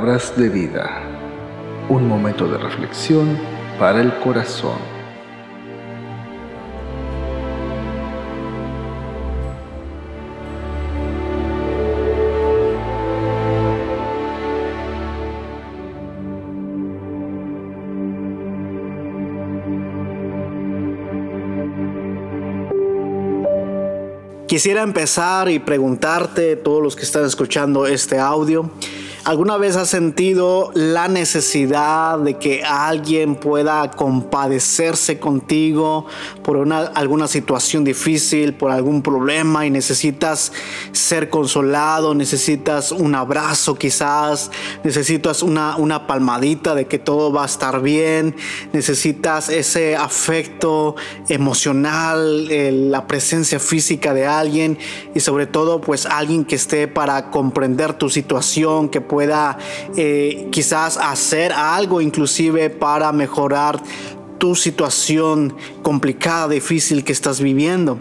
Palabras de vida. Un momento de reflexión para el corazón. Quisiera empezar y preguntarte, todos los que están escuchando este audio, ¿Alguna vez has sentido la necesidad de que alguien pueda compadecerse contigo por una, alguna situación difícil, por algún problema y necesitas ser consolado, necesitas un abrazo quizás, necesitas una, una palmadita de que todo va a estar bien, necesitas ese afecto emocional, la presencia física de alguien y sobre todo pues alguien que esté para comprender tu situación, que pueda eh, quizás hacer algo inclusive para mejorar tu situación complicada, difícil que estás viviendo.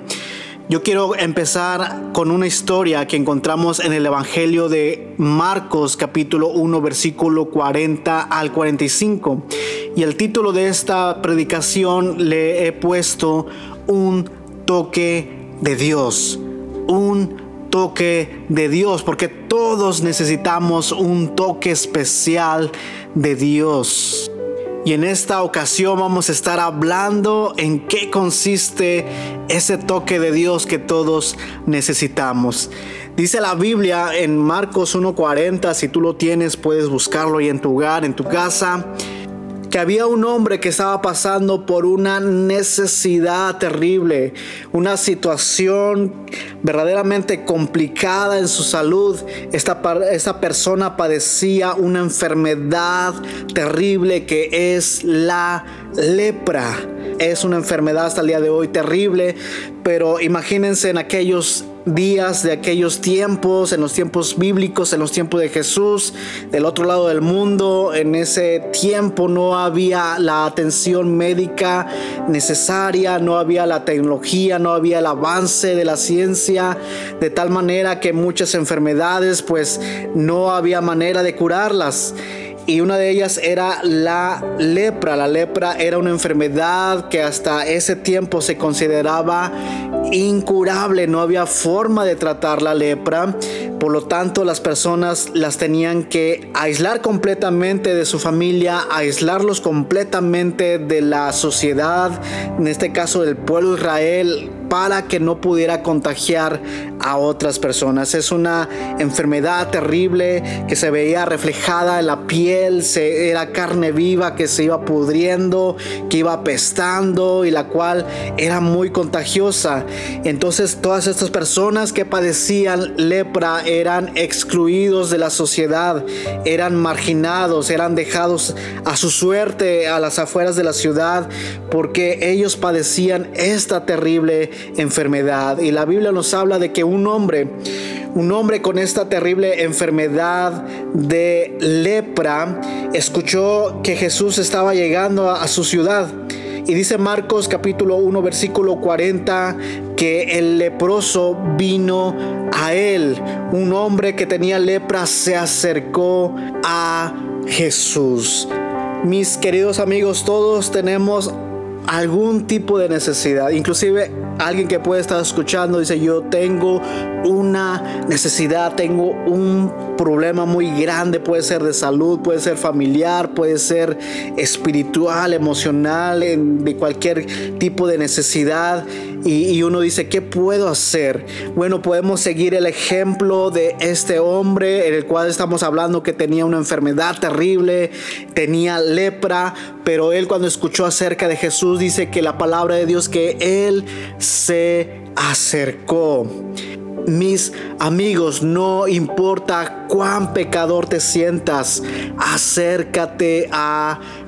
Yo quiero empezar con una historia que encontramos en el Evangelio de Marcos capítulo 1 versículo 40 al 45. Y el título de esta predicación le he puesto un toque de Dios. Un toque de Dios, porque todos necesitamos un toque especial de Dios. Y en esta ocasión vamos a estar hablando en qué consiste ese toque de Dios que todos necesitamos. Dice la Biblia en Marcos 1.40, si tú lo tienes puedes buscarlo y en tu hogar, en tu casa que había un hombre que estaba pasando por una necesidad terrible, una situación verdaderamente complicada en su salud. Esta, persona padecía una enfermedad terrible que es la lepra. Es una enfermedad hasta el día de hoy terrible, pero imagínense en aquellos días de aquellos tiempos, en los tiempos bíblicos, en los tiempos de Jesús, del otro lado del mundo, en ese tiempo no había la atención médica necesaria, no había la tecnología, no había el avance de la ciencia, de tal manera que muchas enfermedades pues no había manera de curarlas y una de ellas era la lepra. La lepra era una enfermedad que hasta ese tiempo se consideraba incurable, no había forma de tratar la lepra, por lo tanto las personas las tenían que aislar completamente de su familia, aislarlos completamente de la sociedad, en este caso del pueblo Israel, para que no pudiera contagiar a otras personas. Es una enfermedad terrible que se veía reflejada en la piel, se, era carne viva que se iba pudriendo, que iba apestando y la cual era muy contagiosa. Entonces todas estas personas que padecían lepra eran excluidos de la sociedad, eran marginados, eran dejados a su suerte a las afueras de la ciudad porque ellos padecían esta terrible enfermedad. Y la Biblia nos habla de que un hombre, un hombre con esta terrible enfermedad de lepra, escuchó que Jesús estaba llegando a, su ciudad. Y dice Marcos capítulo 1 versículo 40 que el leproso vino a él. Un hombre que tenía lepra se acercó a Jesús. Mis queridos amigos, todos tenemos algún tipo de necesidad. Inclusive alguien que puede estar escuchando dice, yo tengo una necesidad, tengo un problema muy grande, puede ser de salud, puede ser familiar, puede ser espiritual, emocional, de cualquier tipo de necesidad. Y, uno dice, ¿qué puedo hacer? Bueno, podemos seguir el ejemplo de este hombre en el cual estamos hablando que tenía una enfermedad terrible, tenía lepra, pero él cuando escuchó acerca de Jesús dice que la palabra de Dios que él se acercó. Mis amigos, no importa cuán pecador te sientas, acércate a Jesús.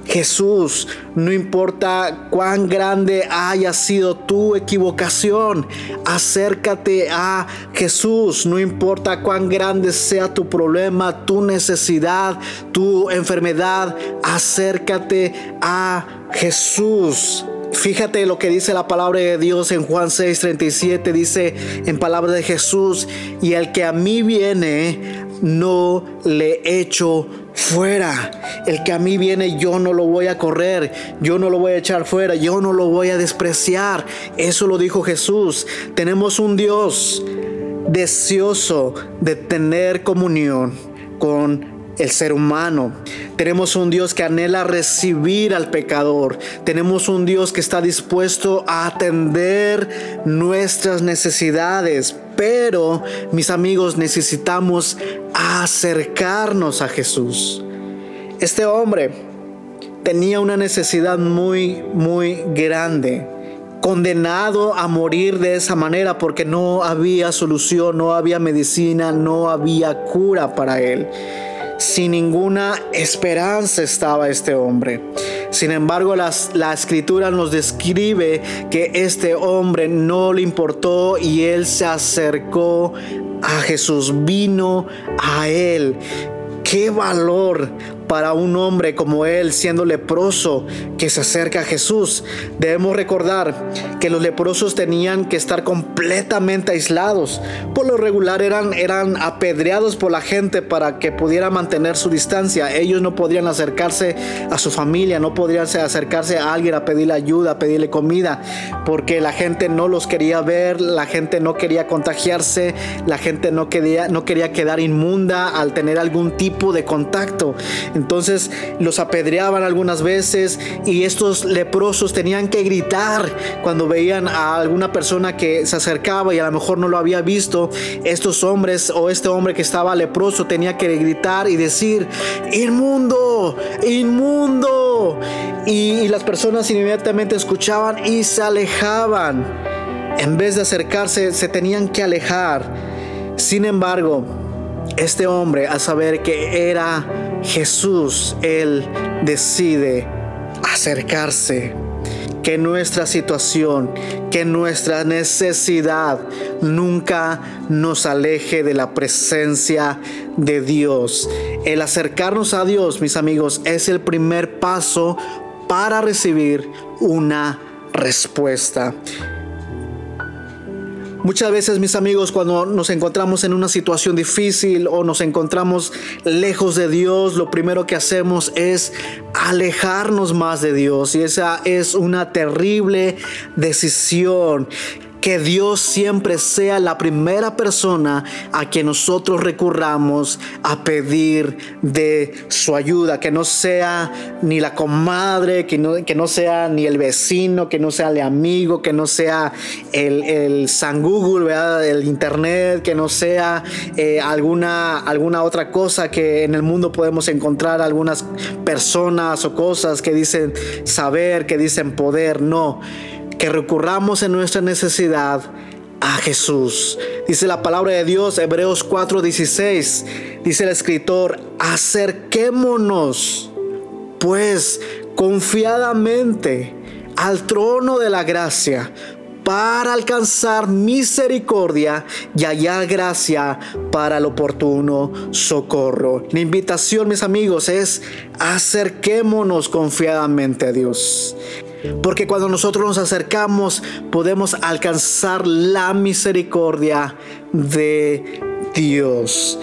No importa cuán grande haya sido tu equivocación, acércate a Jesús. No importa cuán grande sea tu problema, tu necesidad, tu enfermedad, acércate a Jesús. Fíjate lo que dice la palabra de Dios en Juan 6:37, dice en palabra de Jesús, y el que a mí viene, no le echo fuera. El que a mí viene, yo no lo voy a correr, yo no lo voy a echar fuera, yo no lo voy a despreciar. Eso lo dijo Jesús. Tenemos un Dios deseoso de tener comunión con el ser humano. Tenemos un Dios que anhela recibir al pecador. Tenemos un Dios que está dispuesto a atender nuestras necesidades. Pero, mis amigos, necesitamos acercarnos a Jesús. Este hombre tenía una necesidad muy, muy grande condenado a morir de esa manera porque no había solución, no había medicina, no había cura para él. Sin ninguna esperanza estaba este hombre. Sin embargo, la escritura nos describe que este hombre no le importó y él se acercó a Jesús, vino a él. Qué valor para un hombre como él, siendo leproso, que se acerca a Jesús. Debemos recordar que los leprosos tenían que estar completamente aislados. Por lo regular eran, eran apedreados por la gente para que pudiera mantener su distancia. Ellos no podrían acercarse a su familia, no podrían acercarse a alguien a pedirle ayuda, a pedirle comida, porque la gente no los quería ver, la gente no quería contagiarse, la gente no quería, no quería quedar inmunda al tener algún tipo de contacto. Entonces los apedreaban algunas veces y estos leprosos tenían que gritar cuando veían a alguna persona que se acercaba y a lo mejor no lo había visto. Estos hombres o este hombre que estaba leproso tenía que gritar y decir, inmundo, inmundo. Y, las personas inmediatamente escuchaban y se alejaban. En vez de acercarse, se tenían que alejar. Sin embargo, este hombre, al saber que era Jesús, Él decide acercarse. Que nuestra situación, que nuestra necesidad nunca nos aleje de la presencia de Dios. El acercarnos a Dios, mis amigos, es el primer paso para recibir una respuesta. Muchas veces, mis amigos, cuando nos encontramos en una situación difícil o nos encontramos lejos de Dios, lo primero que hacemos es alejarnos más de Dios. Y esa es una terrible decisión que Dios siempre sea la primera persona a quien nosotros recurramos a pedir de su ayuda, que no sea ni la comadre, que no, que no sea ni el vecino, que no sea el amigo, que no sea el, el San Google, el internet, que no sea eh, alguna, alguna otra cosa que en el mundo podemos encontrar algunas personas o cosas que dicen saber, que dicen poder, no que recurramos en nuestra necesidad a Jesús. Dice la palabra de Dios, Hebreos 4:16, dice el escritor, acerquémonos pues confiadamente al trono de la gracia para alcanzar misericordia y hallar gracia para el oportuno socorro. La invitación, mis amigos, es acerquémonos confiadamente a Dios. Porque cuando nosotros nos acercamos podemos alcanzar la misericordia de Dios.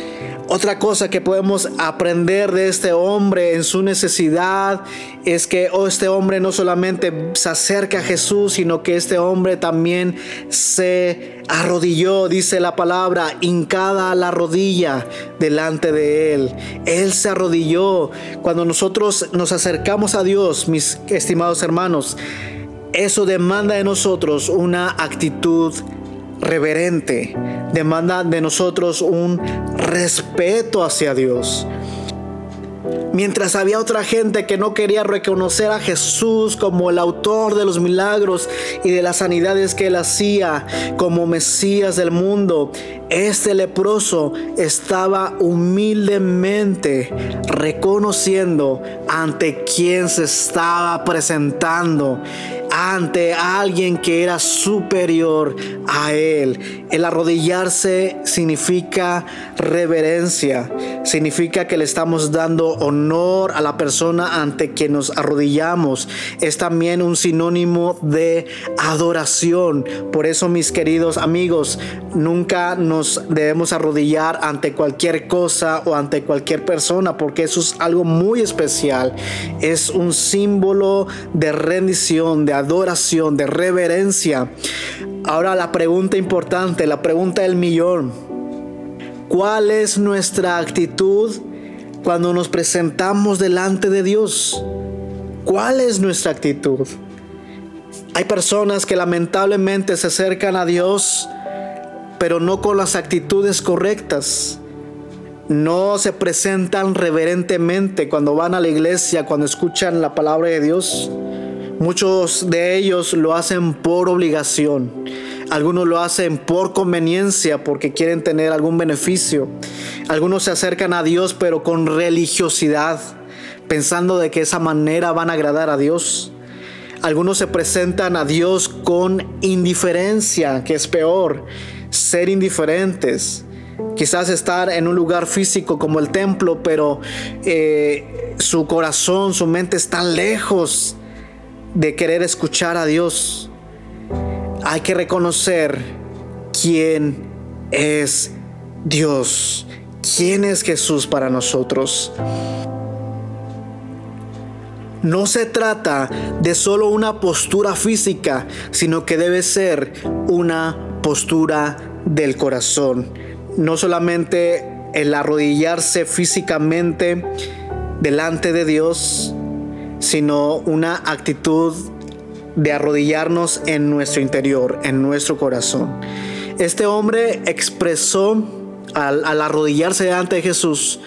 Otra cosa que podemos aprender de este hombre en su necesidad es que oh, este hombre no solamente se acerca a Jesús, sino que este hombre también se arrodilló, dice la palabra, hincada la rodilla delante de él. Él se arrodilló. Cuando nosotros nos acercamos a Dios, mis estimados hermanos, eso demanda de nosotros una actitud reverente, demanda de nosotros un respeto hacia Dios. Mientras había otra gente que no quería reconocer a Jesús como el autor de los milagros y de las sanidades que él hacía como Mesías del mundo, este leproso estaba humildemente reconociendo ante quién se estaba presentando. ante alguien que era superior a él. El arrodillarse significa reverencia, significa que le estamos dando honor a la persona ante quien nos arrodillamos. Es también un sinónimo de adoración. Por eso, mis queridos amigos, nunca nos debemos arrodillar ante cualquier cosa o ante cualquier persona, porque eso es algo muy especial. Es un símbolo de rendición, de adoración, de reverencia. Ahora la pregunta importante, la pregunta del millón. ¿Cuál es nuestra actitud cuando nos presentamos delante de Dios? ¿Cuál es nuestra actitud? Hay personas que lamentablemente se acercan a Dios, pero no con las actitudes correctas. No se presentan reverentemente cuando van a la iglesia, cuando escuchan la palabra de Dios. Muchos de ellos lo hacen por obligación. Algunos lo hacen por conveniencia porque quieren tener algún beneficio. Algunos se acercan a Dios pero con religiosidad, pensando de que esa manera van a agradar a Dios. Algunos se presentan a Dios con indiferencia, que es peor, ser indiferentes. Quizás estar en un lugar físico como el templo, pero eh, su corazón, su mente está lejos de querer escuchar a Dios, hay que reconocer quién es Dios, quién es Jesús para nosotros. No se trata de solo una postura física, sino que debe ser una postura del corazón. No solamente el arrodillarse físicamente delante de Dios, sino una actitud de arrodillarnos en nuestro interior, en nuestro corazón. Este hombre expresó al, arrodillarse delante de Jesús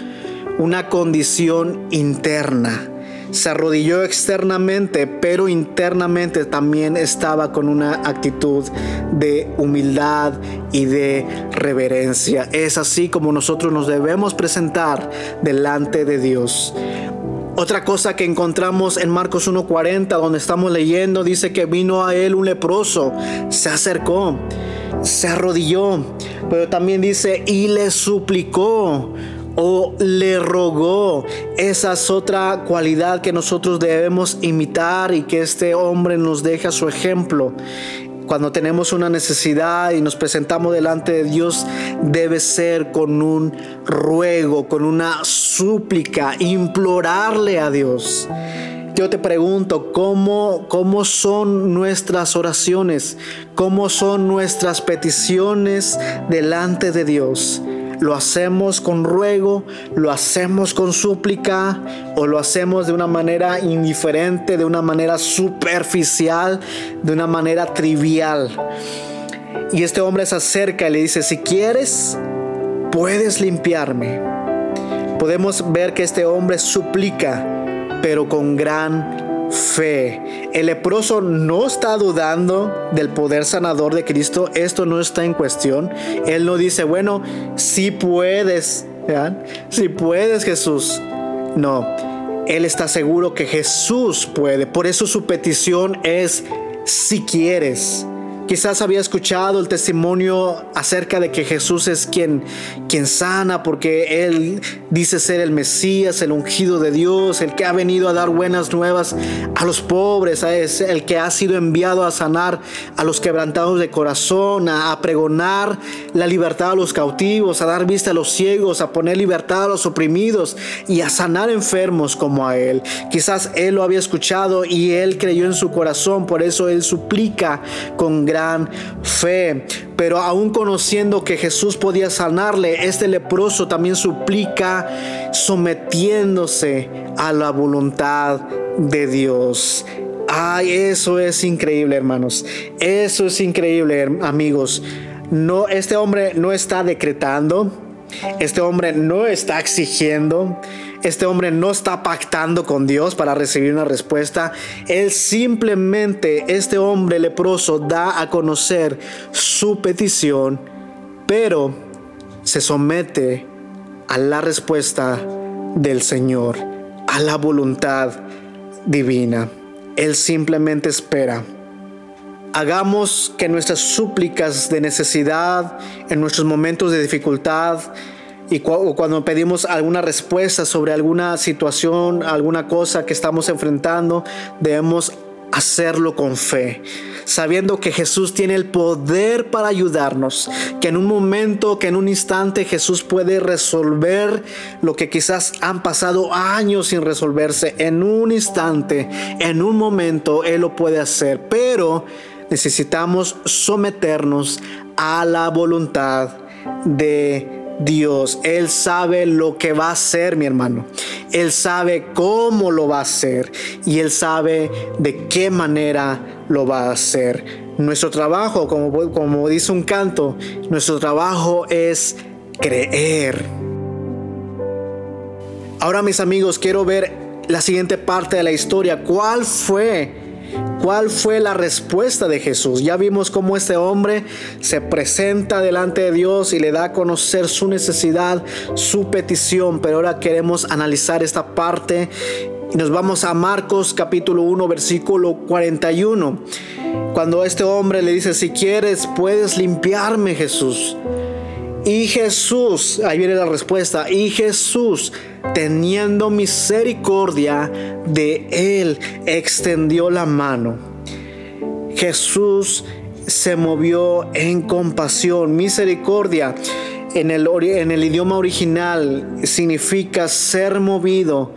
una condición interna. Se arrodilló externamente, pero internamente también estaba con una actitud de humildad y de reverencia. Es así como nosotros nos debemos presentar delante de Dios. Otra cosa que encontramos en Marcos 1.40, donde estamos leyendo, dice que vino a él un leproso, se acercó, se arrodilló, pero también dice, y le suplicó o le rogó. Esa es otra cualidad que nosotros debemos imitar y que este hombre nos deja su ejemplo cuando tenemos una necesidad y nos presentamos delante de Dios, debe ser con un ruego, con una súplica, implorarle a Dios. Yo te pregunto, ¿cómo, ¿cómo son nuestras oraciones? ¿Cómo son nuestras peticiones delante de Dios? Lo hacemos con ruego, lo hacemos con súplica o lo hacemos de una manera indiferente, de una manera superficial, de una manera trivial. Y este hombre se acerca y le dice, si quieres, puedes limpiarme. Podemos ver que este hombre suplica, pero con gran fe. El leproso no está dudando del poder sanador de Cristo. Esto no está en cuestión. Él no dice, bueno, si puedes, si puedes Jesús. No, él está seguro que Jesús puede. Por eso su petición es, si quieres. Quizás había escuchado el testimonio acerca de que Jesús es quien, quien sana porque Él dice ser el Mesías, el ungido de Dios, el que ha venido a dar buenas nuevas a los pobres, es el que ha sido enviado a sanar a los quebrantados de corazón, a, pregonar la libertad a los cautivos, a dar vista a los ciegos, a poner libertad a los oprimidos y a sanar enfermos como a Él. Quizás Él lo había escuchado y Él creyó en su corazón, por eso Él suplica con fe. Pero aún conociendo que Jesús podía sanarle, este leproso también suplica sometiéndose a la voluntad de Dios. Ay, eso es increíble, hermanos. Eso es increíble, amigos. No, este hombre no está decretando. Este hombre no está exigiendo. Este hombre no está pactando con Dios para recibir una respuesta. Él simplemente, este hombre leproso, da a conocer su petición, pero se somete a la respuesta del Señor, a la voluntad divina. Él simplemente espera. Hagamos que nuestras súplicas de necesidad, en nuestros momentos de dificultad, y cuando pedimos alguna respuesta sobre alguna situación, alguna cosa que estamos enfrentando, debemos hacerlo con fe, sabiendo que Jesús tiene el poder para ayudarnos, que en un momento, que en un instante Jesús puede resolver lo que quizás han pasado años sin resolverse, en un instante, en un momento, Él lo puede hacer, pero necesitamos someternos a la voluntad de Dios. Él sabe lo que va a hacer, mi hermano. Él sabe cómo lo va a hacer y Él sabe de qué manera lo va a hacer. Nuestro trabajo, como, como dice un canto, nuestro trabajo es creer. Ahora mis amigos, quiero ver la siguiente parte de la historia. ¿Cuál fue ¿Cuál fue la respuesta de Jesús? Ya vimos cómo este hombre se presenta delante de Dios y le da a conocer su necesidad, su petición, pero ahora queremos analizar esta parte y nos vamos a Marcos capítulo 1 versículo 41. Cuando este hombre le dice, si quieres, puedes limpiarme Jesús. Y Jesús, ahí viene la respuesta, y Jesús, teniendo misericordia de él, extendió la mano. Jesús se movió en compasión, misericordia en el, idioma original significa ser movido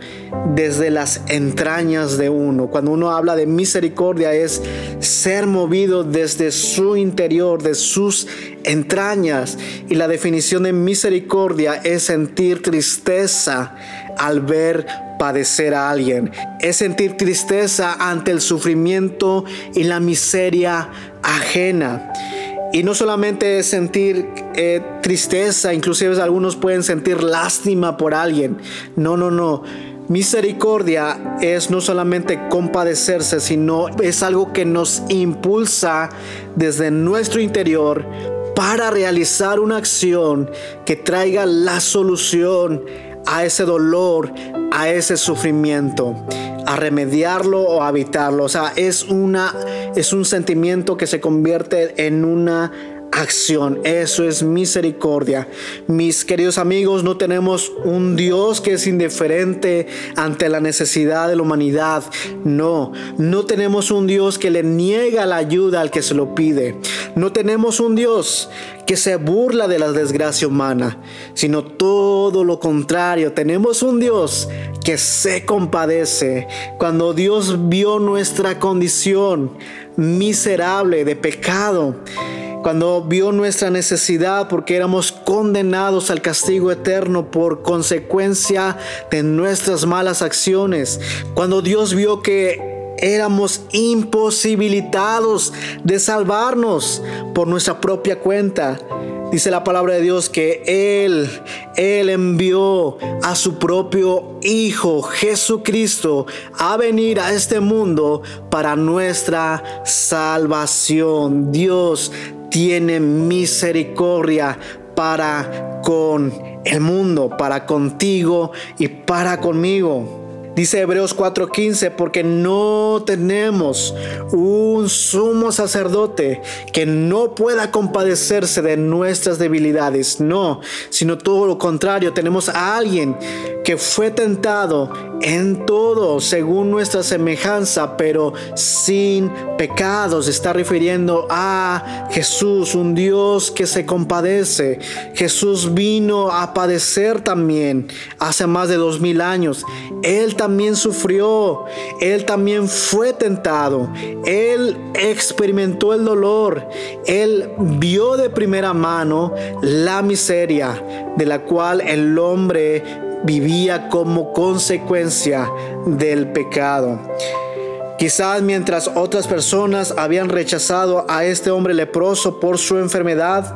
desde las entrañas de uno. Cuando uno habla de misericordia es ser movido desde su interior, de sus entrañas. Y la definición de misericordia es sentir tristeza al ver padecer a alguien. Es sentir tristeza ante el sufrimiento y la miseria ajena. Y no solamente es sentir eh, tristeza, inclusive algunos pueden sentir lástima por alguien. No, no, no. Misericordia es no solamente compadecerse, sino es algo que nos impulsa desde nuestro interior para realizar una acción que traiga la solución a ese dolor, a ese sufrimiento, a remediarlo o a evitarlo. O sea, es una es un sentimiento que se convierte en una acción. Eso es misericordia. Mis queridos amigos, no tenemos un Dios que es indiferente ante la necesidad de la humanidad. No, no tenemos un Dios que le niega la ayuda al que se lo pide. No tenemos un Dios que se burla de la desgracia humana, sino todo lo contrario. Tenemos un Dios que se compadece. Cuando Dios vio nuestra condición miserable de pecado, cuando vio nuestra necesidad porque éramos condenados al castigo eterno por consecuencia de nuestras malas acciones, cuando Dios vio que éramos imposibilitados de salvarnos por nuestra propia cuenta. Dice la palabra de Dios que Él, Él envió a su propio Hijo Jesucristo a venir a este mundo para nuestra salvación. Dios tiene misericordia para con el mundo, para contigo y para conmigo. Dice Hebreos 4:15, porque no tenemos un sumo sacerdote que no pueda compadecerse de nuestras debilidades, no, sino todo lo contrario, tenemos a alguien que fue tentado en todo según nuestra semejanza, pero sin pecados. Está refiriendo a Jesús, un Dios que se compadece. Jesús vino a padecer también hace más de dos mil años. Él también sufrió, él también fue tentado, él experimentó el dolor, él vio de primera mano la miseria de la cual el hombre vivía como consecuencia del pecado. Quizás mientras otras personas habían rechazado a este hombre leproso por su enfermedad,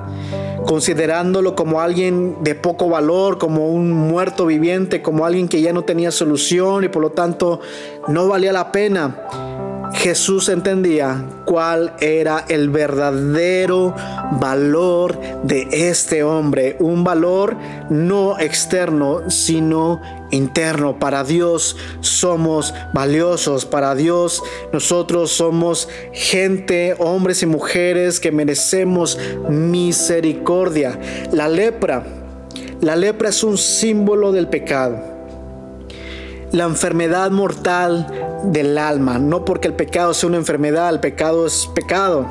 considerándolo como alguien de poco valor, como un muerto viviente, como alguien que ya no tenía solución y por lo tanto no valía la pena. Jesús entendía cuál era el verdadero valor de este hombre, un valor no externo, sino interno. Para Dios somos valiosos. Para Dios nosotros somos gente, hombres y mujeres que merecemos misericordia. La lepra, la lepra es un símbolo del pecado. La enfermedad mortal del alma. No porque el pecado sea una enfermedad, el pecado es pecado.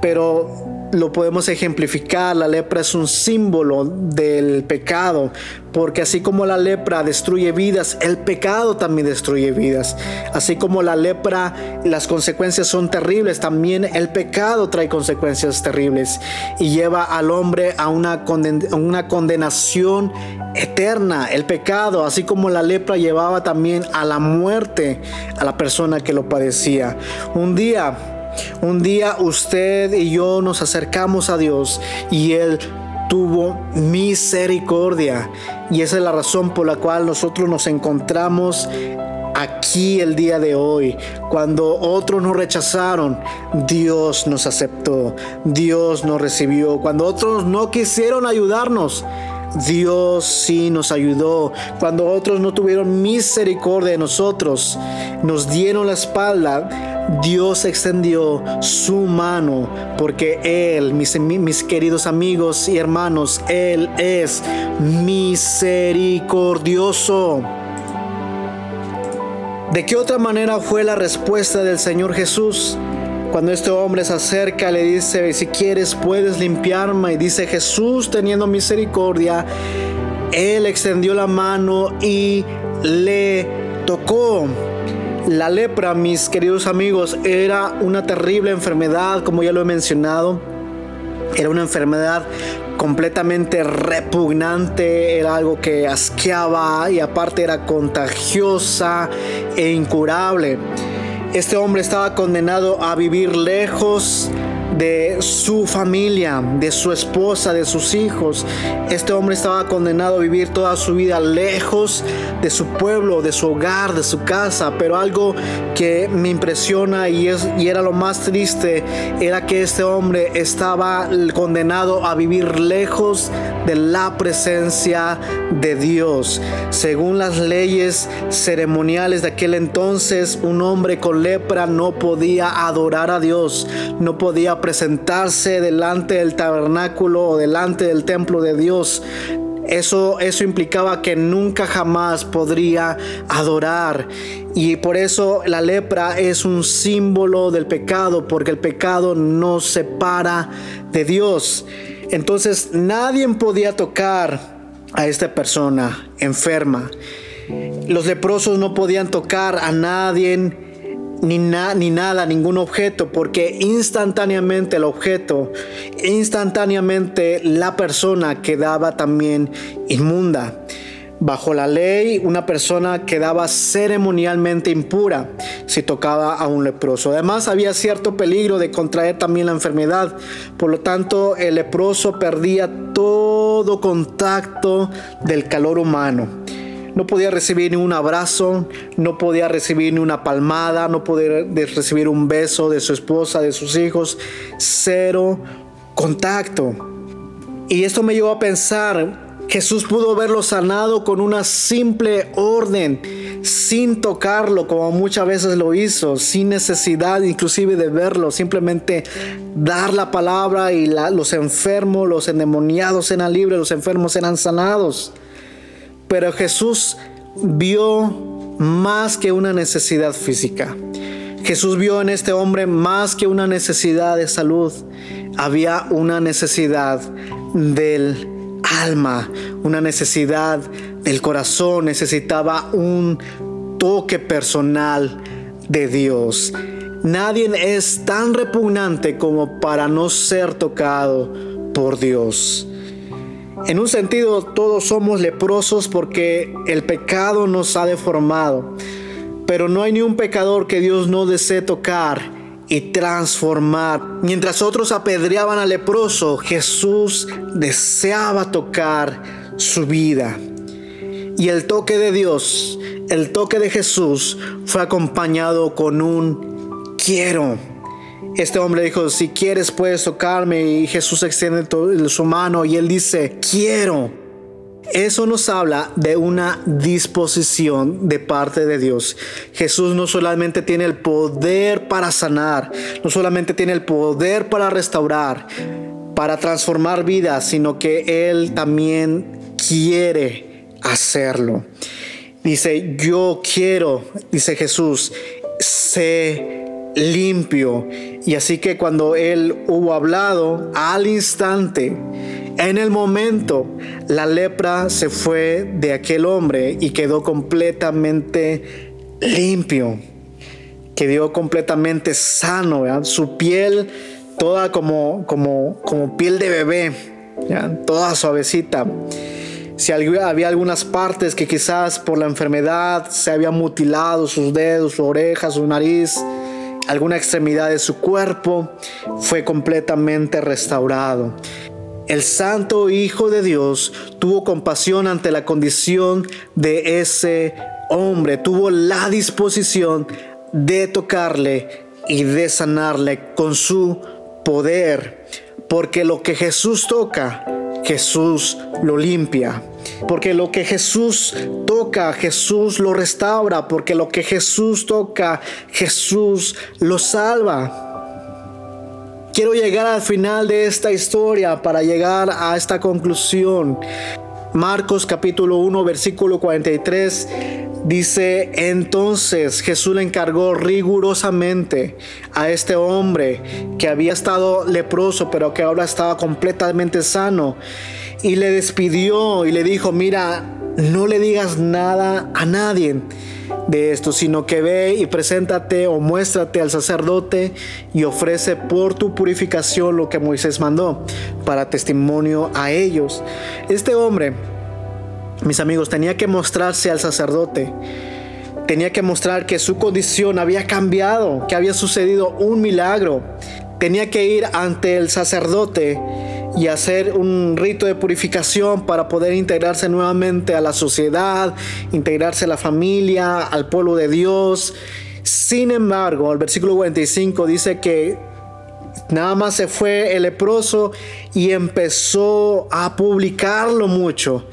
Pero lo podemos ejemplificar, la lepra es un símbolo del pecado, porque así como la lepra destruye vidas, el pecado también destruye vidas. Así como la lepra, las consecuencias son terribles, también el pecado trae consecuencias terribles y lleva al hombre a una, una condenación eterna. El pecado, así como la lepra llevaba también a la muerte a la persona que lo padecía. Un día un día usted y yo nos acercamos a Dios y Él tuvo misericordia. Y esa es la razón por la cual nosotros nos encontramos aquí el día de hoy. Cuando otros nos rechazaron, Dios nos aceptó, Dios nos recibió. Cuando otros no quisieron ayudarnos, Dios sí nos ayudó. Cuando otros no tuvieron misericordia de nosotros, nos dieron la espalda, Dios extendió su mano porque Él, mis, mis, queridos amigos y hermanos, Él es misericordioso. ¿De qué otra manera fue la respuesta del Señor Jesús? Cuando este hombre se acerca, le dice, si quieres puedes limpiarme. Y dice Jesús teniendo misericordia, Él extendió la mano y le tocó. La lepra, mis queridos amigos, era una terrible enfermedad, como ya lo he mencionado. Era una enfermedad completamente repugnante, era algo que asqueaba y aparte era contagiosa e incurable. Este hombre estaba condenado a vivir lejos de su familia, de su esposa, de sus hijos. Este hombre estaba condenado a vivir toda su vida lejos de su pueblo, de su hogar, de su casa. Pero algo que me impresiona y, es, y era lo más triste era que este hombre estaba condenado a vivir lejos de la presencia de Dios. Según las leyes ceremoniales de aquel entonces, un hombre con lepra no podía adorar a Dios, no podía presentarse delante del tabernáculo o delante del templo de Dios. Eso, eso implicaba que nunca jamás podría adorar. Y por eso la lepra es un símbolo del pecado, porque el pecado nos separa de Dios. Entonces nadie podía tocar a esta persona enferma. Los leprosos no podían tocar a nadie ni, nada, ningún objeto, porque instantáneamente el objeto, instantáneamente la persona quedaba también inmunda. Bajo la ley, una persona quedaba ceremonialmente impura si tocaba a un leproso. Además, había cierto peligro de contraer también la enfermedad. Por lo tanto, el leproso perdía todo contacto del calor humano. No podía recibir ni un abrazo, no podía recibir ni una palmada, no podía recibir un beso de su esposa, de sus hijos. Cero contacto. Y esto me llevó a pensar, Jesús pudo verlo sanado con una simple orden, sin tocarlo como muchas veces lo hizo, sin necesidad inclusive de verlo, simplemente dar la palabra y los enfermos, los endemoniados eran libres, los enfermos eran sanados. Pero Jesús vio más que una necesidad física. Jesús vio en este hombre más que una necesidad de salud. Había una necesidad del alma, una necesidad del corazón. Necesitaba un toque personal de Dios. Nadie es tan repugnante como para no ser tocado por Dios. En un sentido, todos somos leprosos porque el pecado nos ha deformado. Pero no hay ni un pecador que Dios no desee tocar y transformar. Mientras otros apedreaban al leproso, Jesús deseaba tocar su vida. Y el toque de Dios, el toque de Jesús fue acompañado con un quiero. Este hombre dijo, si quieres puedes tocarme. Y Jesús extiende su mano y él dice, quiero. Eso nos habla de una disposición de parte de Dios. Jesús no solamente tiene el poder para sanar, no solamente tiene el poder para restaurar, para transformar vidas, sino que Él también quiere hacerlo. Dice, yo quiero, dice Jesús, sé limpio. Y así que cuando Él hubo hablado, al instante, en el momento, la lepra se fue de aquel hombre y quedó completamente limpio. Quedó completamente sano. Su piel toda como, como, como piel de bebé. Toda suavecita. Si había algunas partes que quizás por la enfermedad se habían mutilado, sus dedos, su oreja, su nariz, alguna extremidad de su cuerpo, fue completamente restaurado. El Santo Hijo de Dios tuvo compasión ante la condición de ese hombre, tuvo la disposición de tocarle y de sanarle con su poder, porque lo que Jesús toca, Jesús lo limpia. Porque lo que Jesús toca, Jesús lo restaura. Porque lo que Jesús toca, Jesús lo salva. Quiero llegar al final de esta historia para llegar a esta conclusión. Marcos capítulo 1 versículo 43 dice, entonces Jesús le encargó rigurosamente a este hombre que había estado leproso pero que ahora estaba completamente sano y le despidió y le dijo, mira, no le digas nada a nadie de esto, sino que ve y preséntate o muéstrate al sacerdote y ofrece por tu purificación lo que Moisés mandó para testimonio a ellos. Este hombre, mis amigos, tenía que mostrarse al sacerdote. Tenía que mostrar que su condición había cambiado, que había sucedido un milagro. Tenía que ir ante el sacerdote y hacer un rito de purificación para poder integrarse nuevamente a la sociedad, integrarse a la familia, al pueblo de Dios. Sin embargo, el versículo 45 dice que nada más se fue el leproso y empezó a publicarlo mucho.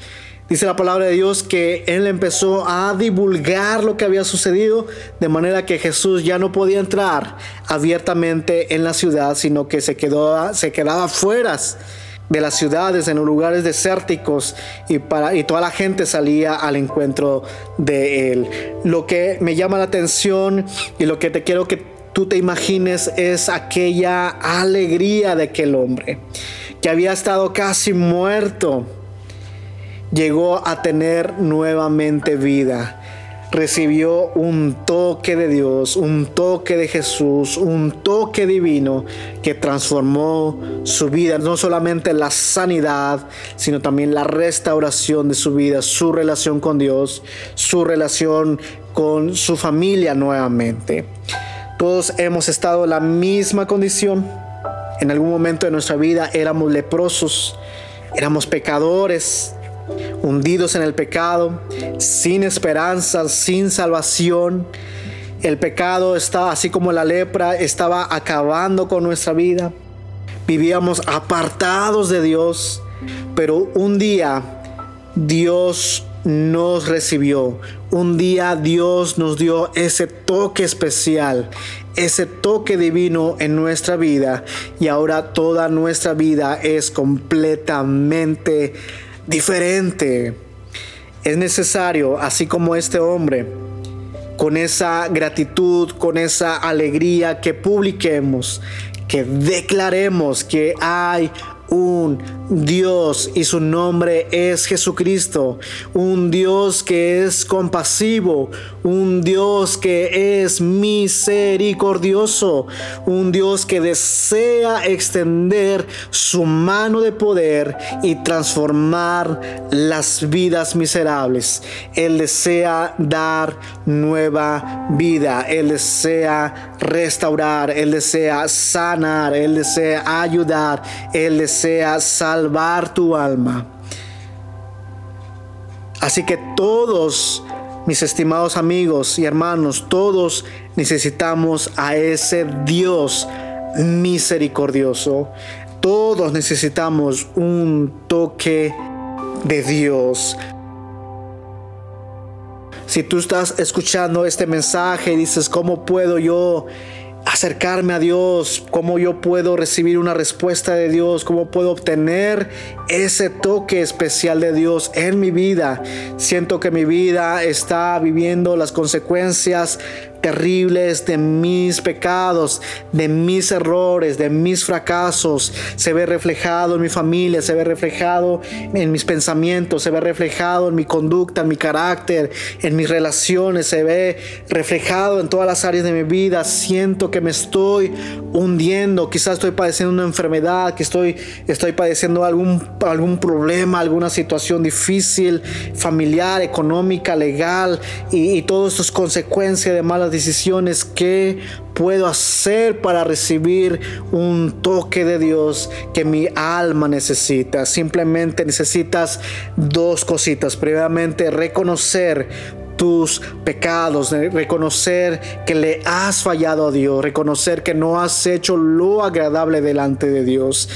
Dice la palabra de Dios que él empezó a divulgar lo que había sucedido, de manera que Jesús ya no podía entrar abiertamente en la ciudad, sino que se, quedó, se quedaba fuera de las ciudades, en lugares desérticos, y, para, y toda la gente salía al encuentro de él. Lo que me llama la atención y lo que te quiero que tú te imagines es aquella alegría de aquel hombre que había estado casi muerto llegó a tener nuevamente vida. Recibió un toque de Dios, un toque de Jesús, un toque divino que transformó su vida, no solamente la sanidad, sino también la restauración de su vida, su relación con Dios, su relación con su familia nuevamente. Todos hemos estado en la misma condición. En algún momento de nuestra vida éramos leprosos, éramos pecadores, hundidos en el pecado, sin esperanza, sin salvación. El pecado estaba, así como la lepra, estaba acabando con nuestra vida. Vivíamos apartados de Dios, pero un día Dios nos recibió. Un día Dios nos dio ese toque especial, ese toque divino en nuestra vida y ahora toda nuestra vida es completamente diferente. Es necesario, así como este hombre, con esa gratitud, con esa alegría, que publiquemos, que declaremos que hay un Dios y su nombre es Jesucristo, un Dios que es compasivo, un Dios que es misericordioso, un Dios que desea extender su mano de poder y transformar las vidas miserables. Él desea dar nueva vida, Él desea restaurar, Él desea sanar, Él desea ayudar, Él desea salvar salvar tu alma. Así que todos, mis estimados amigos y hermanos, todos necesitamos a ese Dios misericordioso. Todos necesitamos un toque de Dios. Si tú estás escuchando este mensaje y dices, ¿cómo puedo yo acercarme a Dios, cómo yo puedo recibir una respuesta de Dios, cómo puedo obtener ese toque especial de Dios en mi vida. Siento que mi vida está viviendo las consecuencias terribles de mis pecados, de mis errores, de mis fracasos. Se ve reflejado en mi familia, se ve reflejado en mis pensamientos, se ve reflejado en mi conducta, en mi carácter, en mis relaciones, se ve reflejado en todas las áreas de mi vida. Siento que me estoy hundiendo, quizás estoy padeciendo una enfermedad, que estoy, estoy padeciendo algún, algún problema, alguna situación difícil, familiar, económica, legal y, y todas sus consecuencias de malas decisiones que puedo hacer para recibir un toque de Dios que mi alma necesita. Simplemente necesitas dos cositas. Previamente reconocer tus pecados, reconocer que le has fallado a Dios, reconocer que no has hecho lo agradable delante de Dios.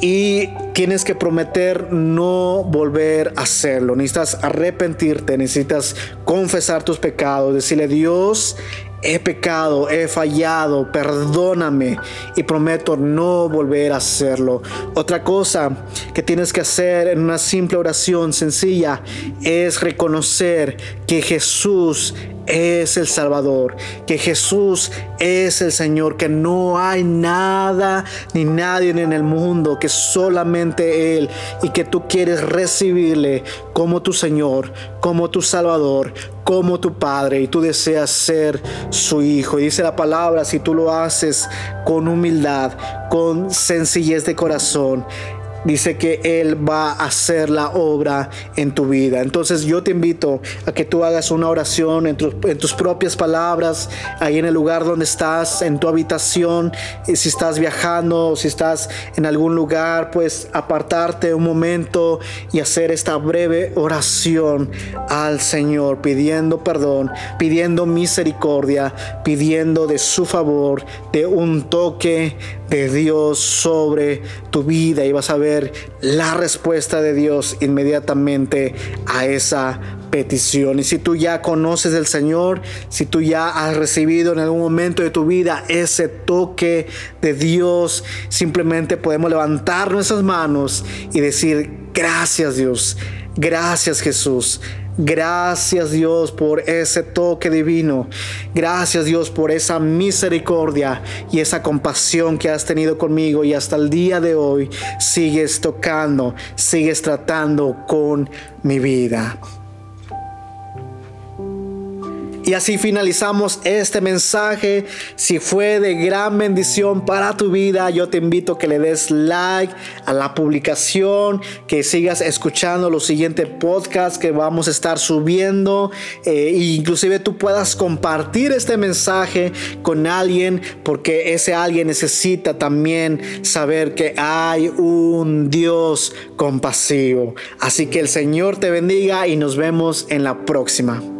Y tienes que prometer no volver a hacerlo. Necesitas arrepentirte, necesitas confesar tus pecados, decirle Dios, he pecado, he fallado, perdóname y prometo no volver a hacerlo. Otra cosa que tienes que hacer en una simple oración sencilla es reconocer que Jesús es el Salvador, que Jesús es el Señor, que no hay nada ni nadie en el mundo, que solamente Él y que tú quieres recibirle como tu Señor, como tu Salvador, como tu Padre y tú deseas ser su Hijo. Y dice la palabra, si tú lo haces con humildad, con sencillez de corazón, dice que Él va a hacer la obra en tu vida. Entonces yo te invito a que tú hagas una oración en, tus propias palabras, ahí en el lugar donde estás, en tu habitación, y si estás viajando o si estás en algún lugar, pues apartarte un momento y hacer esta breve oración al Señor, pidiendo perdón, pidiendo misericordia, pidiendo de su favor, de un toque de Dios sobre tu vida y vas a ver la respuesta de Dios inmediatamente a esa petición. Y si tú ya conoces del Señor, si tú ya has recibido en algún momento de tu vida ese toque de Dios, simplemente podemos levantar nuestras manos y decir, gracias Dios, gracias Jesús. Gracias Dios por ese toque divino. Gracias Dios por esa misericordia y esa compasión que has tenido conmigo y hasta el día de hoy sigues tocando, sigues tratando con mi vida. Y así finalizamos este mensaje. Si fue de gran bendición para tu vida, yo te invito a que le des like a la publicación, que sigas escuchando los siguientes podcasts que vamos a estar subiendo. e inclusive tú puedas compartir este mensaje con alguien, porque ese alguien necesita también saber que hay un Dios compasivo. Así que el Señor te bendiga y nos vemos en la próxima.